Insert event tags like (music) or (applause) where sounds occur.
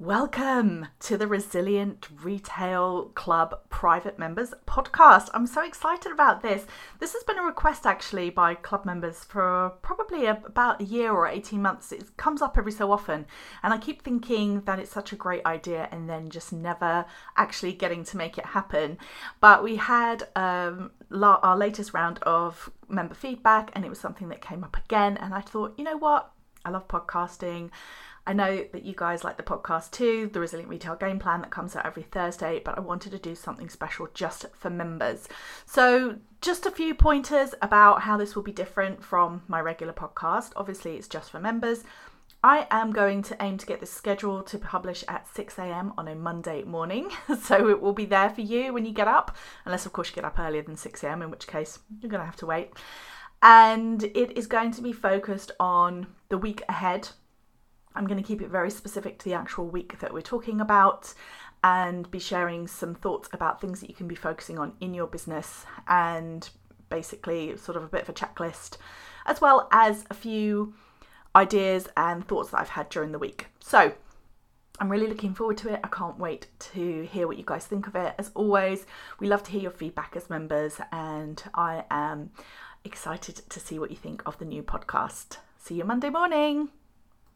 Welcome to the Resilient Retail Club Private Members podcast. I'm so excited about this. This has been a request actually by club members for probably a, about a year or 18 months. It comes up every so often, and I keep thinking that it's such a great idea and then just never actually getting to make it happen. But we had um, la- our latest round of member feedback, and it was something that came up again, and I thought, you know what? I love podcasting. I know that you guys like the podcast too, the Resilient Retail Game Plan that comes out every Thursday, but I wanted to do something special just for members. So, just a few pointers about how this will be different from my regular podcast. Obviously, it's just for members. I am going to aim to get this schedule to publish at 6 a.m. on a Monday morning. (laughs) So it will be there for you when you get up, unless, of course, you get up earlier than 6 a.m., in which case you're going to have to wait. And it is going to be focused on the week ahead I'm going to keep it very specific to the actual week that we're talking about and be sharing some thoughts about things that you can be focusing on in your business and basically sort of a bit of a checklist, as well as a few ideas and thoughts that I've had during the week. So, I'm really looking forward to it. I can't wait to hear what you guys think of it. As always, we love to hear your feedback as members, and I am excited to see what you think of the new podcast. See you Monday morning.